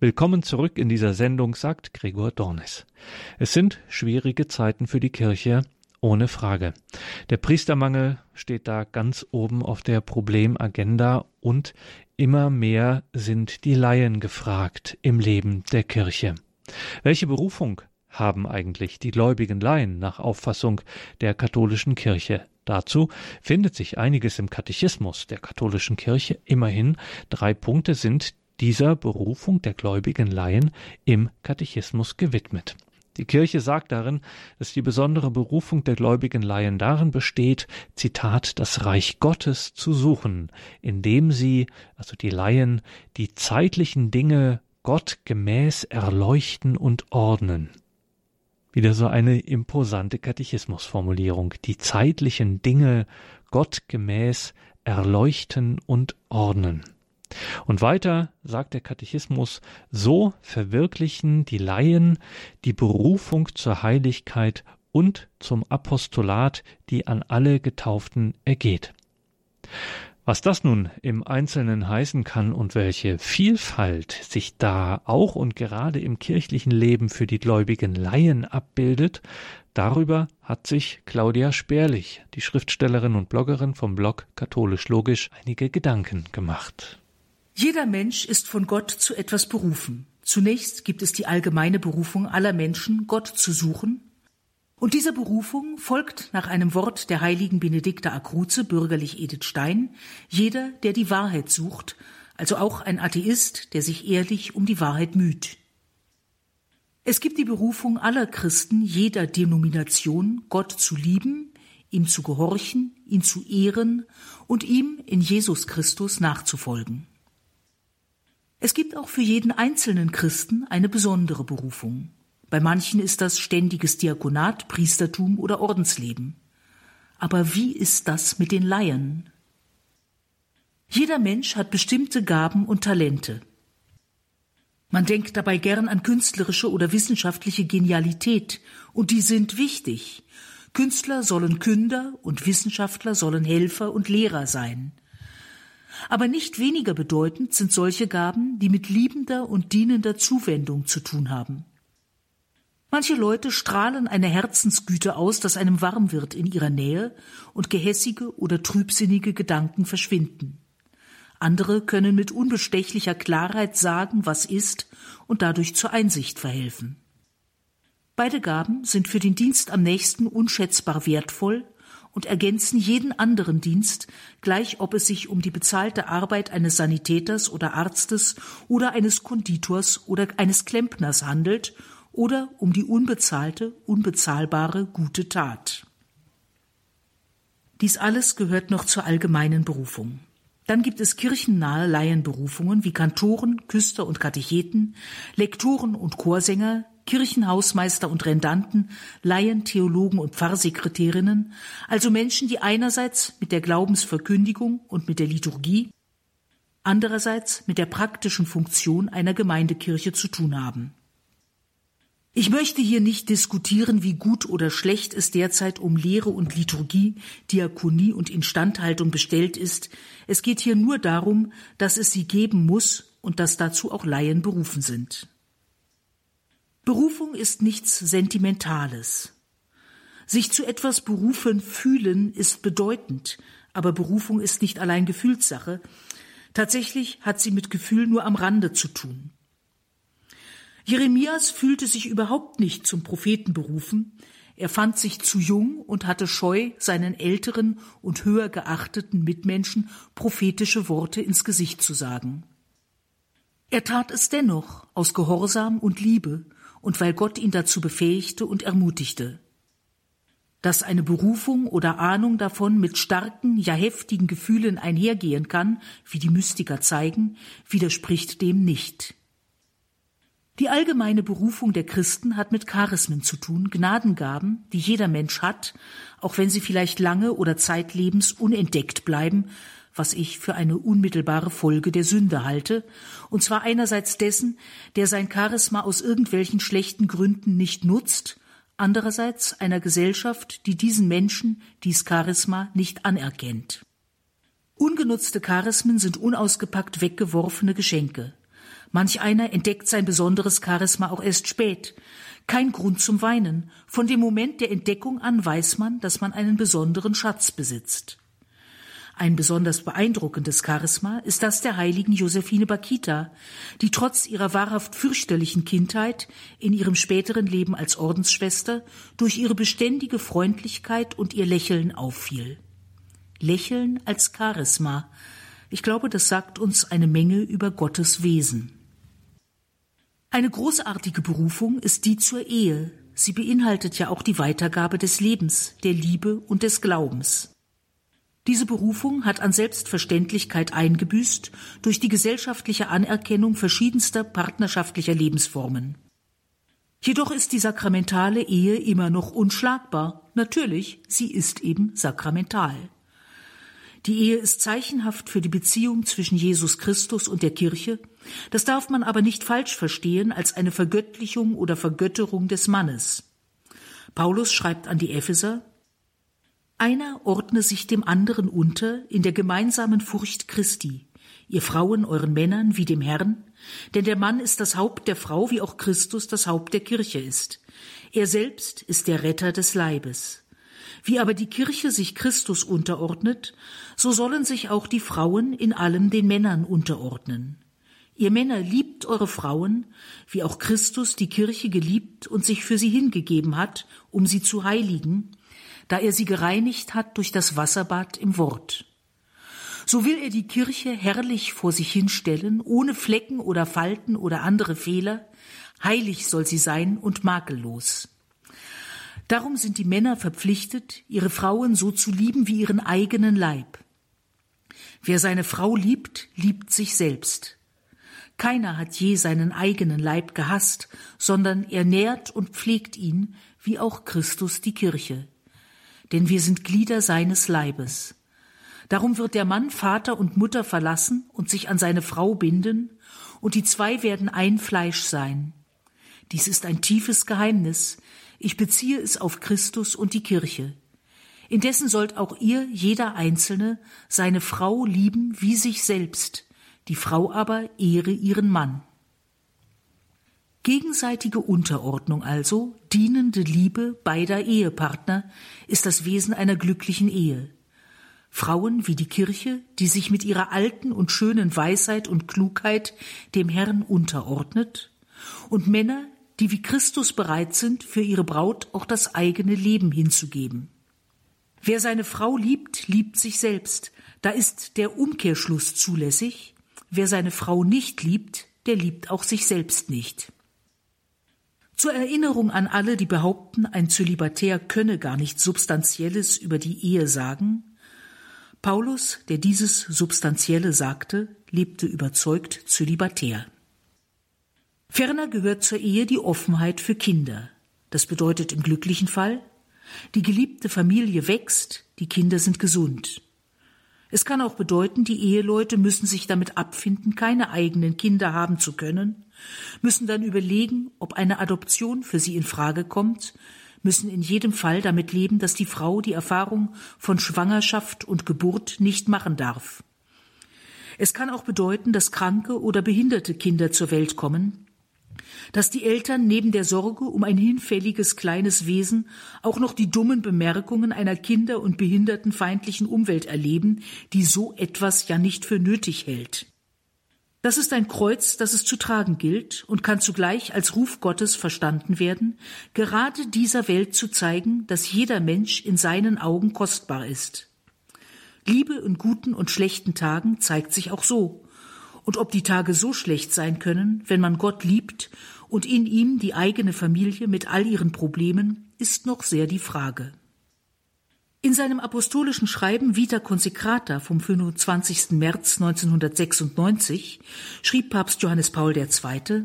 Willkommen zurück in dieser Sendung, sagt Gregor Dornes. Es sind schwierige Zeiten für die Kirche, ohne Frage. Der Priestermangel steht da ganz oben auf der Problemagenda und immer mehr sind die Laien gefragt im Leben der Kirche. Welche Berufung haben eigentlich die gläubigen Laien nach Auffassung der katholischen Kirche? Dazu findet sich einiges im Katechismus der katholischen Kirche. Immerhin drei Punkte sind dieser Berufung der gläubigen Laien im Katechismus gewidmet. Die Kirche sagt darin, dass die besondere Berufung der gläubigen Laien darin besteht, Zitat, das Reich Gottes zu suchen, indem sie, also die Laien, die zeitlichen Dinge Gott gemäß erleuchten und ordnen. Wieder so eine imposante Katechismusformulierung. Die zeitlichen Dinge Gott gemäß erleuchten und ordnen. Und weiter sagt der Katechismus, so verwirklichen die Laien die Berufung zur Heiligkeit und zum Apostolat, die an alle Getauften ergeht. Was das nun im Einzelnen heißen kann und welche Vielfalt sich da auch und gerade im kirchlichen Leben für die gläubigen Laien abbildet, darüber hat sich Claudia Sperlich, die Schriftstellerin und Bloggerin vom Blog Katholisch Logisch, einige Gedanken gemacht. Jeder Mensch ist von Gott zu etwas berufen. Zunächst gibt es die allgemeine Berufung aller Menschen, Gott zu suchen. Und dieser Berufung folgt nach einem Wort der heiligen Benedikta Akruse, bürgerlich Edith Stein, jeder, der die Wahrheit sucht, also auch ein Atheist, der sich ehrlich um die Wahrheit müht. Es gibt die Berufung aller Christen jeder Denomination, Gott zu lieben, ihm zu gehorchen, ihn zu ehren und ihm in Jesus Christus nachzufolgen. Es gibt auch für jeden einzelnen Christen eine besondere Berufung. Bei manchen ist das ständiges Diakonat, Priestertum oder Ordensleben. Aber wie ist das mit den Laien? Jeder Mensch hat bestimmte Gaben und Talente. Man denkt dabei gern an künstlerische oder wissenschaftliche Genialität, und die sind wichtig. Künstler sollen Künder und Wissenschaftler sollen Helfer und Lehrer sein. Aber nicht weniger bedeutend sind solche Gaben, die mit liebender und dienender Zuwendung zu tun haben. Manche Leute strahlen eine Herzensgüte aus, dass einem warm wird in ihrer Nähe und gehässige oder trübsinnige Gedanken verschwinden. Andere können mit unbestechlicher Klarheit sagen, was ist und dadurch zur Einsicht verhelfen. Beide Gaben sind für den Dienst am nächsten unschätzbar wertvoll und ergänzen jeden anderen Dienst, gleich ob es sich um die bezahlte Arbeit eines Sanitäters oder Arztes oder eines Konditors oder eines Klempners handelt oder um die unbezahlte, unbezahlbare gute Tat. Dies alles gehört noch zur allgemeinen Berufung. Dann gibt es kirchennahe Laienberufungen wie Kantoren, Küster und Katecheten, Lektoren und Chorsänger, Kirchenhausmeister und Rendanten, Laien, Theologen und Pfarrsekretärinnen, also Menschen, die einerseits mit der Glaubensverkündigung und mit der Liturgie, andererseits mit der praktischen Funktion einer Gemeindekirche zu tun haben. Ich möchte hier nicht diskutieren, wie gut oder schlecht es derzeit um Lehre und Liturgie, Diakonie und Instandhaltung bestellt ist. Es geht hier nur darum, dass es sie geben muss und dass dazu auch Laien berufen sind. Berufung ist nichts Sentimentales. Sich zu etwas berufen fühlen ist bedeutend, aber Berufung ist nicht allein Gefühlssache. Tatsächlich hat sie mit Gefühl nur am Rande zu tun. Jeremias fühlte sich überhaupt nicht zum Propheten berufen, er fand sich zu jung und hatte Scheu, seinen älteren und höher geachteten Mitmenschen prophetische Worte ins Gesicht zu sagen. Er tat es dennoch aus Gehorsam und Liebe und weil Gott ihn dazu befähigte und ermutigte. Dass eine Berufung oder Ahnung davon mit starken, ja heftigen Gefühlen einhergehen kann, wie die Mystiker zeigen, widerspricht dem nicht. Die allgemeine Berufung der Christen hat mit Charismen zu tun, Gnadengaben, die jeder Mensch hat, auch wenn sie vielleicht lange oder zeitlebens unentdeckt bleiben, was ich für eine unmittelbare Folge der Sünde halte, und zwar einerseits dessen, der sein Charisma aus irgendwelchen schlechten Gründen nicht nutzt, andererseits einer Gesellschaft, die diesen Menschen dies Charisma nicht anerkennt. Ungenutzte Charismen sind unausgepackt weggeworfene Geschenke. Manch einer entdeckt sein besonderes Charisma auch erst spät. Kein Grund zum Weinen. Von dem Moment der Entdeckung an weiß man, dass man einen besonderen Schatz besitzt. Ein besonders beeindruckendes Charisma ist das der heiligen Josephine Bakita, die trotz ihrer wahrhaft fürchterlichen Kindheit in ihrem späteren Leben als Ordensschwester durch ihre beständige Freundlichkeit und ihr Lächeln auffiel. Lächeln als Charisma. Ich glaube, das sagt uns eine Menge über Gottes Wesen. Eine großartige Berufung ist die zur Ehe. Sie beinhaltet ja auch die Weitergabe des Lebens, der Liebe und des Glaubens. Diese Berufung hat an Selbstverständlichkeit eingebüßt durch die gesellschaftliche Anerkennung verschiedenster partnerschaftlicher Lebensformen. Jedoch ist die sakramentale Ehe immer noch unschlagbar. Natürlich, sie ist eben sakramental. Die Ehe ist zeichenhaft für die Beziehung zwischen Jesus Christus und der Kirche. Das darf man aber nicht falsch verstehen als eine Vergöttlichung oder Vergötterung des Mannes. Paulus schreibt an die Epheser, einer ordne sich dem anderen unter in der gemeinsamen Furcht Christi, ihr Frauen euren Männern wie dem Herrn, denn der Mann ist das Haupt der Frau, wie auch Christus das Haupt der Kirche ist. Er selbst ist der Retter des Leibes. Wie aber die Kirche sich Christus unterordnet, so sollen sich auch die Frauen in allem den Männern unterordnen. Ihr Männer liebt eure Frauen, wie auch Christus die Kirche geliebt und sich für sie hingegeben hat, um sie zu heiligen, da er sie gereinigt hat durch das Wasserbad im Wort. So will er die Kirche herrlich vor sich hinstellen, ohne Flecken oder Falten oder andere Fehler, heilig soll sie sein und makellos. Darum sind die Männer verpflichtet, ihre Frauen so zu lieben wie ihren eigenen Leib. Wer seine Frau liebt, liebt sich selbst. Keiner hat je seinen eigenen Leib gehasst, sondern er nährt und pflegt ihn, wie auch Christus die Kirche denn wir sind Glieder seines Leibes. Darum wird der Mann Vater und Mutter verlassen und sich an seine Frau binden, und die zwei werden ein Fleisch sein. Dies ist ein tiefes Geheimnis. Ich beziehe es auf Christus und die Kirche. Indessen sollt auch ihr, jeder Einzelne, seine Frau lieben wie sich selbst, die Frau aber ehre ihren Mann. Gegenseitige Unterordnung also, dienende Liebe beider Ehepartner ist das Wesen einer glücklichen Ehe. Frauen wie die Kirche, die sich mit ihrer alten und schönen Weisheit und Klugheit dem Herrn unterordnet, und Männer, die wie Christus bereit sind, für ihre Braut auch das eigene Leben hinzugeben. Wer seine Frau liebt, liebt sich selbst. Da ist der Umkehrschluss zulässig. Wer seine Frau nicht liebt, der liebt auch sich selbst nicht. Zur Erinnerung an alle, die behaupten, ein Zölibatär könne gar nichts Substanzielles über die Ehe sagen, Paulus, der dieses Substanzielle sagte, lebte überzeugt zölibatär. Ferner gehört zur Ehe die Offenheit für Kinder. Das bedeutet im glücklichen Fall, die geliebte Familie wächst, die Kinder sind gesund. Es kann auch bedeuten, die Eheleute müssen sich damit abfinden, keine eigenen Kinder haben zu können, müssen dann überlegen, ob eine Adoption für sie in Frage kommt, müssen in jedem Fall damit leben, dass die Frau die Erfahrung von Schwangerschaft und Geburt nicht machen darf. Es kann auch bedeuten, dass kranke oder behinderte Kinder zur Welt kommen, dass die Eltern neben der Sorge um ein hinfälliges kleines Wesen auch noch die dummen Bemerkungen einer kinder- und behindertenfeindlichen Umwelt erleben, die so etwas ja nicht für nötig hält. Das ist ein Kreuz, das es zu tragen gilt und kann zugleich als Ruf Gottes verstanden werden, gerade dieser Welt zu zeigen, dass jeder Mensch in seinen Augen kostbar ist. Liebe in guten und schlechten Tagen zeigt sich auch so, und ob die Tage so schlecht sein können, wenn man Gott liebt und in ihm die eigene Familie mit all ihren Problemen, ist noch sehr die Frage. In seinem apostolischen Schreiben Vita Consecrata vom 25. März 1996 schrieb Papst Johannes Paul II.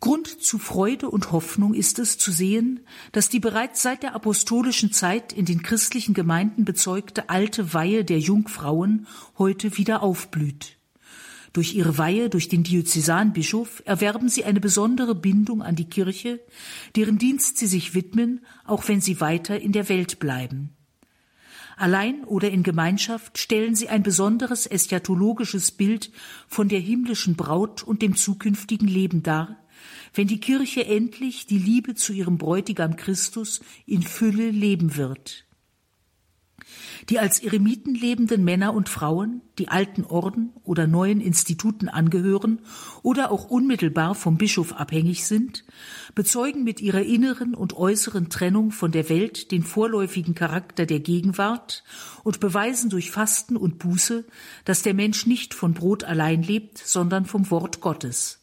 Grund zu Freude und Hoffnung ist es zu sehen, dass die bereits seit der apostolischen Zeit in den christlichen Gemeinden bezeugte alte Weihe der Jungfrauen heute wieder aufblüht. Durch ihre Weihe durch den Diözesanbischof erwerben sie eine besondere Bindung an die Kirche, deren Dienst sie sich widmen, auch wenn sie weiter in der Welt bleiben. Allein oder in Gemeinschaft stellen sie ein besonderes eschatologisches Bild von der himmlischen Braut und dem zukünftigen Leben dar, wenn die Kirche endlich die Liebe zu ihrem Bräutigam Christus in Fülle leben wird. Die als Eremiten lebenden Männer und Frauen, die alten Orden oder neuen Instituten angehören oder auch unmittelbar vom Bischof abhängig sind, bezeugen mit ihrer inneren und äußeren Trennung von der Welt den vorläufigen Charakter der Gegenwart und beweisen durch Fasten und Buße, dass der Mensch nicht von Brot allein lebt, sondern vom Wort Gottes.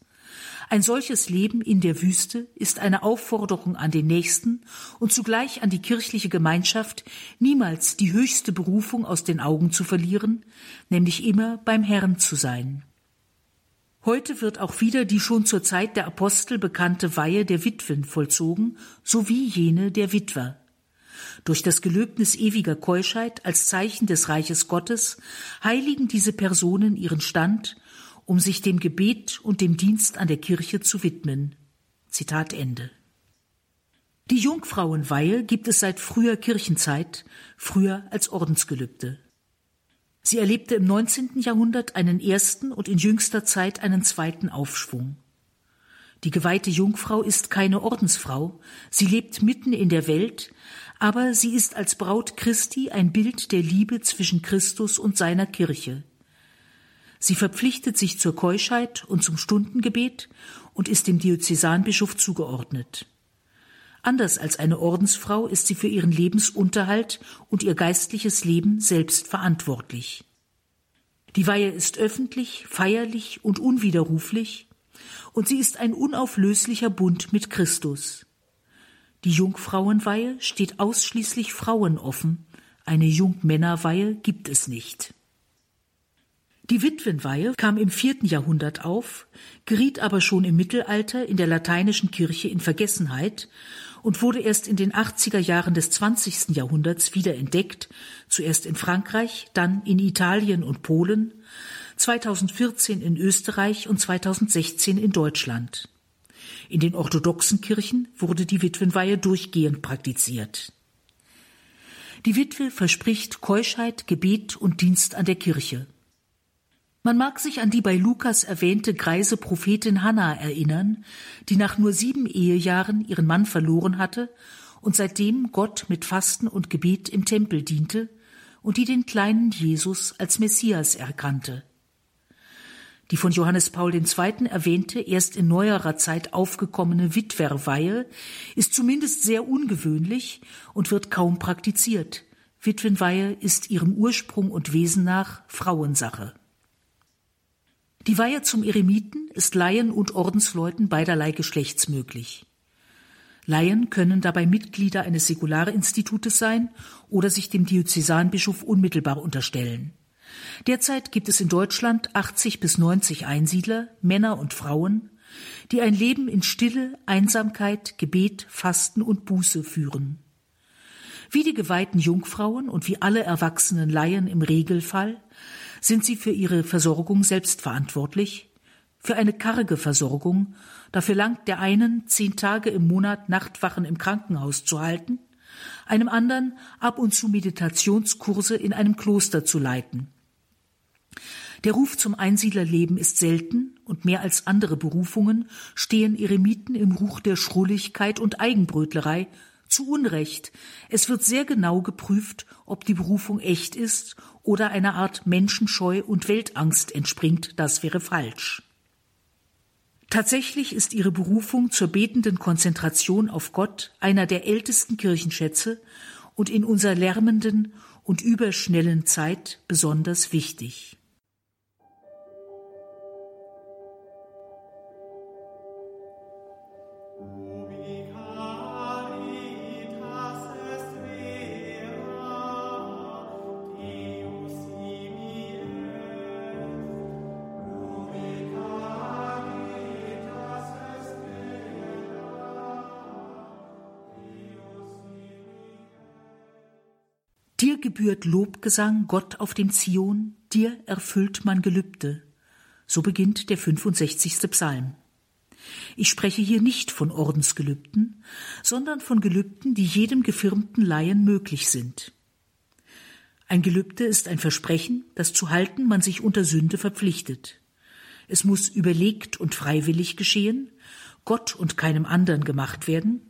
Ein solches Leben in der Wüste ist eine Aufforderung an den Nächsten und zugleich an die kirchliche Gemeinschaft, niemals die höchste Berufung aus den Augen zu verlieren, nämlich immer beim Herrn zu sein. Heute wird auch wieder die schon zur Zeit der Apostel bekannte Weihe der Witwen vollzogen, sowie jene der Witwer. Durch das Gelöbnis ewiger Keuschheit als Zeichen des Reiches Gottes heiligen diese Personen ihren Stand um sich dem Gebet und dem Dienst an der Kirche zu widmen. Zitat Ende. Die Jungfrauenweihe gibt es seit früher Kirchenzeit, früher als Ordensgelübde. Sie erlebte im 19. Jahrhundert einen ersten und in jüngster Zeit einen zweiten Aufschwung. Die geweihte Jungfrau ist keine Ordensfrau, sie lebt mitten in der Welt, aber sie ist als Braut Christi ein Bild der Liebe zwischen Christus und seiner Kirche. Sie verpflichtet sich zur Keuschheit und zum Stundengebet und ist dem Diözesanbischof zugeordnet. Anders als eine Ordensfrau ist sie für ihren Lebensunterhalt und ihr geistliches Leben selbst verantwortlich. Die Weihe ist öffentlich, feierlich und unwiderruflich, und sie ist ein unauflöslicher Bund mit Christus. Die Jungfrauenweihe steht ausschließlich Frauen offen, eine Jungmännerweihe gibt es nicht. Die Witwenweihe kam im vierten Jahrhundert auf, geriet aber schon im Mittelalter in der lateinischen Kirche in Vergessenheit und wurde erst in den 80er Jahren des 20. Jahrhunderts wieder entdeckt, zuerst in Frankreich, dann in Italien und Polen, 2014 in Österreich und 2016 in Deutschland. In den orthodoxen Kirchen wurde die Witwenweihe durchgehend praktiziert. Die Witwe verspricht Keuschheit, Gebet und Dienst an der Kirche. Man mag sich an die bei Lukas erwähnte greise Prophetin Hannah erinnern, die nach nur sieben Ehejahren ihren Mann verloren hatte und seitdem Gott mit Fasten und Gebet im Tempel diente und die den kleinen Jesus als Messias erkannte. Die von Johannes Paul II. erwähnte, erst in neuerer Zeit aufgekommene Witwerweihe ist zumindest sehr ungewöhnlich und wird kaum praktiziert. Witwenweihe ist ihrem Ursprung und Wesen nach Frauensache. Die Weihe zum Eremiten ist Laien und Ordensleuten beiderlei Geschlechts möglich. Laien können dabei Mitglieder eines Säkularinstitutes sein oder sich dem Diözesanbischof unmittelbar unterstellen. Derzeit gibt es in Deutschland 80 bis 90 Einsiedler, Männer und Frauen, die ein Leben in Stille, Einsamkeit, Gebet, Fasten und Buße führen. Wie die geweihten Jungfrauen und wie alle erwachsenen Laien im Regelfall sind sie für ihre Versorgung selbst verantwortlich? Für eine karge Versorgung, dafür langt der einen zehn Tage im Monat Nachtwachen im Krankenhaus zu halten, einem anderen ab und zu Meditationskurse in einem Kloster zu leiten. Der Ruf zum Einsiedlerleben ist selten und mehr als andere Berufungen stehen Eremiten im Ruch der Schrulligkeit und Eigenbrötlerei zu Unrecht. Es wird sehr genau geprüft, ob die Berufung echt ist oder einer Art Menschenscheu und Weltangst entspringt. Das wäre falsch. Tatsächlich ist ihre Berufung zur betenden Konzentration auf Gott einer der ältesten Kirchenschätze und in unserer lärmenden und überschnellen Zeit besonders wichtig. Gebührt Lobgesang, Gott auf dem Zion, dir erfüllt man Gelübde. So beginnt der 65. Psalm. Ich spreche hier nicht von Ordensgelübden, sondern von Gelübden, die jedem gefirmten Laien möglich sind. Ein Gelübde ist ein Versprechen, das zu halten man sich unter Sünde verpflichtet. Es muss überlegt und freiwillig geschehen, Gott und keinem anderen gemacht werden.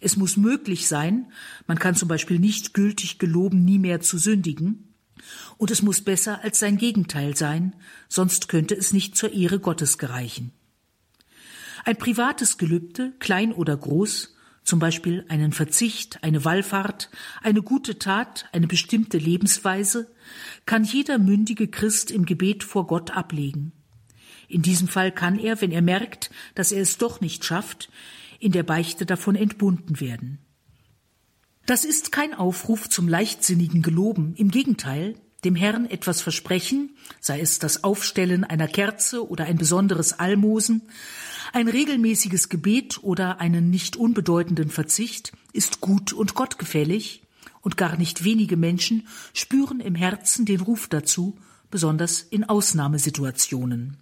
Es muss möglich sein, man kann zum Beispiel nicht gültig geloben, nie mehr zu sündigen. Und es muss besser als sein Gegenteil sein, sonst könnte es nicht zur Ehre Gottes gereichen. Ein privates Gelübde, klein oder groß, zum Beispiel einen Verzicht, eine Wallfahrt, eine gute Tat, eine bestimmte Lebensweise, kann jeder mündige Christ im Gebet vor Gott ablegen. In diesem Fall kann er, wenn er merkt, dass er es doch nicht schafft, in der Beichte davon entbunden werden. Das ist kein Aufruf zum leichtsinnigen Geloben, im Gegenteil, dem Herrn etwas versprechen, sei es das Aufstellen einer Kerze oder ein besonderes Almosen, ein regelmäßiges Gebet oder einen nicht unbedeutenden Verzicht ist gut und gottgefällig, und gar nicht wenige Menschen spüren im Herzen den Ruf dazu, besonders in Ausnahmesituationen.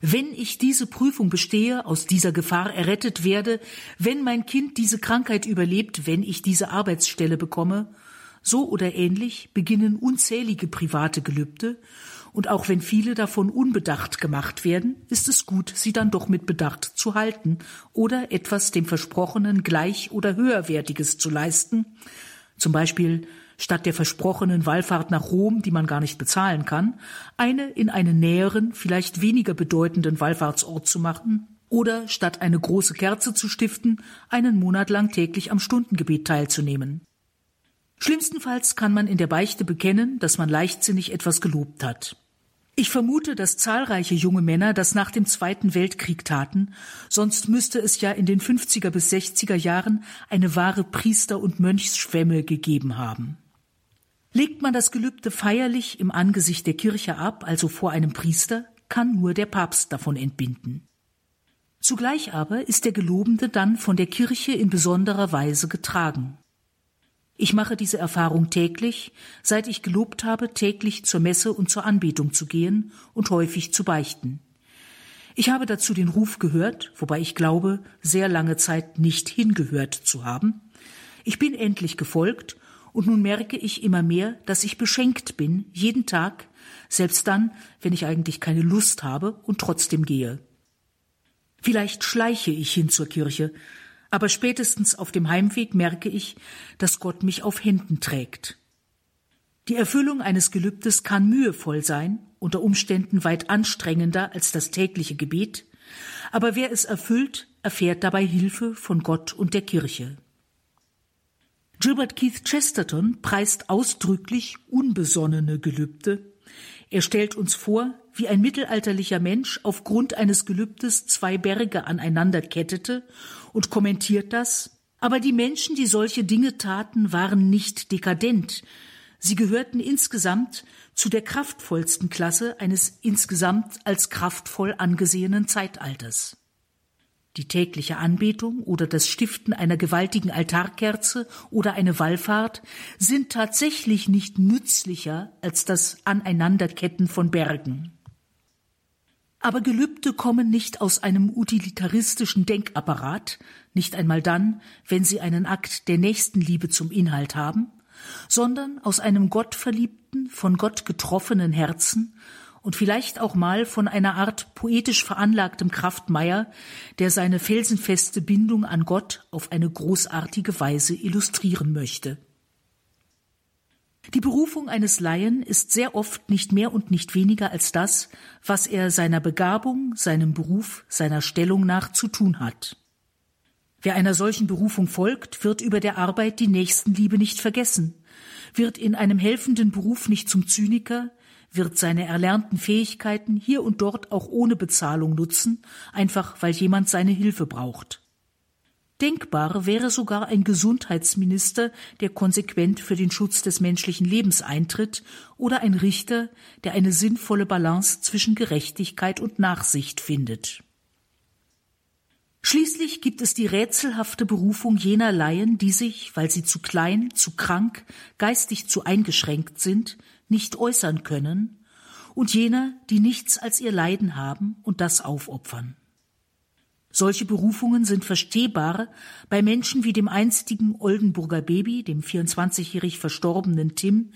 Wenn ich diese Prüfung bestehe, aus dieser Gefahr errettet werde, wenn mein Kind diese Krankheit überlebt, wenn ich diese Arbeitsstelle bekomme, so oder ähnlich beginnen unzählige private Gelübde, und auch wenn viele davon unbedacht gemacht werden, ist es gut, sie dann doch mit Bedacht zu halten oder etwas dem Versprochenen gleich oder höherwertiges zu leisten, zum Beispiel statt der versprochenen Wallfahrt nach Rom, die man gar nicht bezahlen kann, eine in einen näheren, vielleicht weniger bedeutenden Wallfahrtsort zu machen, oder statt eine große Kerze zu stiften, einen Monat lang täglich am Stundengebet teilzunehmen. Schlimmstenfalls kann man in der Beichte bekennen, dass man leichtsinnig etwas gelobt hat. Ich vermute, dass zahlreiche junge Männer das nach dem Zweiten Weltkrieg taten, sonst müsste es ja in den 50er bis 60er Jahren eine wahre Priester- und Mönchsschwemme gegeben haben. Legt man das Gelübde feierlich im Angesicht der Kirche ab, also vor einem Priester, kann nur der Papst davon entbinden. Zugleich aber ist der Gelobende dann von der Kirche in besonderer Weise getragen. Ich mache diese Erfahrung täglich, seit ich gelobt habe, täglich zur Messe und zur Anbetung zu gehen und häufig zu beichten. Ich habe dazu den Ruf gehört, wobei ich glaube, sehr lange Zeit nicht hingehört zu haben. Ich bin endlich gefolgt und nun merke ich immer mehr, dass ich beschenkt bin, jeden Tag, selbst dann, wenn ich eigentlich keine Lust habe und trotzdem gehe. Vielleicht schleiche ich hin zur Kirche, aber spätestens auf dem Heimweg merke ich, dass Gott mich auf Händen trägt. Die Erfüllung eines Gelübdes kann mühevoll sein, unter Umständen weit anstrengender als das tägliche Gebet, aber wer es erfüllt, erfährt dabei Hilfe von Gott und der Kirche. Gilbert Keith Chesterton preist ausdrücklich unbesonnene Gelübde. Er stellt uns vor, wie ein mittelalterlicher Mensch aufgrund eines Gelübdes zwei Berge aneinander kettete und kommentiert das, aber die Menschen, die solche Dinge taten, waren nicht dekadent, sie gehörten insgesamt zu der kraftvollsten Klasse eines insgesamt als kraftvoll angesehenen Zeitalters. Die tägliche Anbetung oder das Stiften einer gewaltigen Altarkerze oder eine Wallfahrt sind tatsächlich nicht nützlicher als das Aneinanderketten von Bergen. Aber Gelübde kommen nicht aus einem utilitaristischen Denkapparat, nicht einmal dann, wenn sie einen Akt der Nächstenliebe zum Inhalt haben, sondern aus einem gottverliebten, von Gott getroffenen Herzen und vielleicht auch mal von einer Art poetisch veranlagtem Kraftmeier, der seine felsenfeste Bindung an Gott auf eine großartige Weise illustrieren möchte. Die Berufung eines Laien ist sehr oft nicht mehr und nicht weniger als das, was er seiner Begabung, seinem Beruf, seiner Stellung nach zu tun hat. Wer einer solchen Berufung folgt, wird über der Arbeit die Nächstenliebe nicht vergessen, wird in einem helfenden Beruf nicht zum Zyniker, wird seine erlernten Fähigkeiten hier und dort auch ohne Bezahlung nutzen, einfach weil jemand seine Hilfe braucht. Denkbar wäre sogar ein Gesundheitsminister, der konsequent für den Schutz des menschlichen Lebens eintritt, oder ein Richter, der eine sinnvolle Balance zwischen Gerechtigkeit und Nachsicht findet. Schließlich gibt es die rätselhafte Berufung jener Laien, die sich, weil sie zu klein, zu krank, geistig zu eingeschränkt sind, nicht äußern können, und jener, die nichts als ihr Leiden haben und das aufopfern. Solche Berufungen sind verstehbar bei Menschen wie dem einstigen Oldenburger Baby, dem 24-jährig verstorbenen Tim,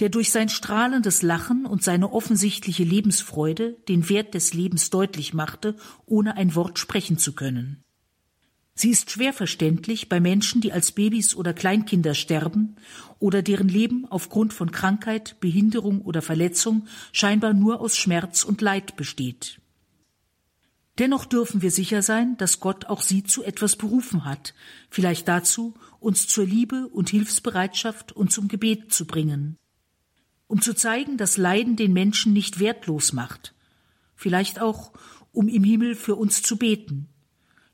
der durch sein strahlendes Lachen und seine offensichtliche Lebensfreude den Wert des Lebens deutlich machte, ohne ein Wort sprechen zu können. Sie ist schwer verständlich bei Menschen, die als Babys oder Kleinkinder sterben oder deren Leben aufgrund von Krankheit, Behinderung oder Verletzung scheinbar nur aus Schmerz und Leid besteht. Dennoch dürfen wir sicher sein, dass Gott auch sie zu etwas berufen hat, vielleicht dazu, uns zur Liebe und Hilfsbereitschaft und zum Gebet zu bringen, um zu zeigen, dass Leiden den Menschen nicht wertlos macht, vielleicht auch, um im Himmel für uns zu beten.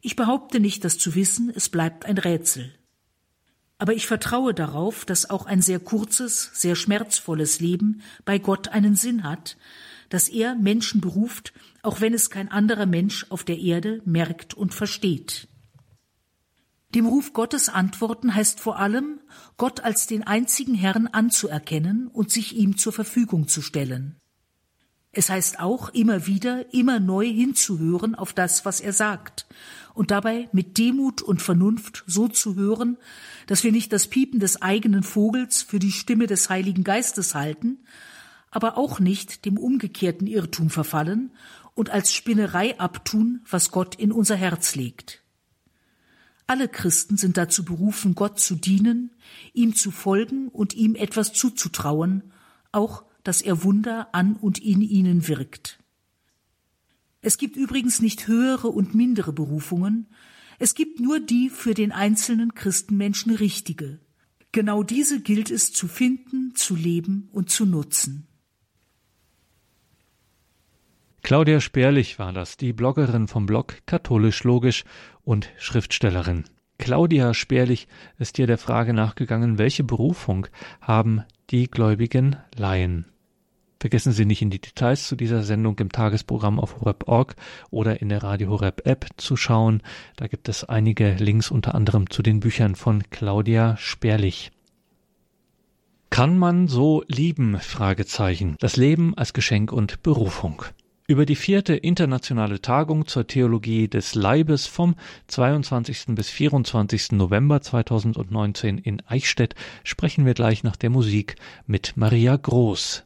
Ich behaupte nicht, das zu wissen, es bleibt ein Rätsel. Aber ich vertraue darauf, dass auch ein sehr kurzes, sehr schmerzvolles Leben bei Gott einen Sinn hat, dass er Menschen beruft, auch wenn es kein anderer Mensch auf der Erde merkt und versteht. Dem Ruf Gottes antworten heißt vor allem, Gott als den einzigen Herrn anzuerkennen und sich ihm zur Verfügung zu stellen. Es heißt auch immer wieder, immer neu hinzuhören auf das, was er sagt, und dabei mit Demut und Vernunft so zu hören, dass wir nicht das Piepen des eigenen Vogels für die Stimme des Heiligen Geistes halten, aber auch nicht dem umgekehrten Irrtum verfallen und als Spinnerei abtun, was Gott in unser Herz legt. Alle Christen sind dazu berufen, Gott zu dienen, ihm zu folgen und ihm etwas zuzutrauen, auch dass er Wunder an und in ihnen wirkt. Es gibt übrigens nicht höhere und mindere Berufungen, es gibt nur die für den einzelnen Christenmenschen richtige. Genau diese gilt es zu finden, zu leben und zu nutzen. Claudia Sperlich war das, die Bloggerin vom Blog Katholisch Logisch und Schriftstellerin. Claudia Sperlich ist hier der Frage nachgegangen, welche Berufung haben die gläubigen Laien? Vergessen Sie nicht in die Details zu dieser Sendung im Tagesprogramm auf horeb.org oder in der Radio Horeb App zu schauen. Da gibt es einige Links unter anderem zu den Büchern von Claudia Sperlich. Kann man so lieben? Fragezeichen. Das Leben als Geschenk und Berufung. Über die vierte internationale Tagung zur Theologie des Leibes vom 22. bis 24. November 2019 in Eichstätt sprechen wir gleich nach der Musik mit Maria Groß.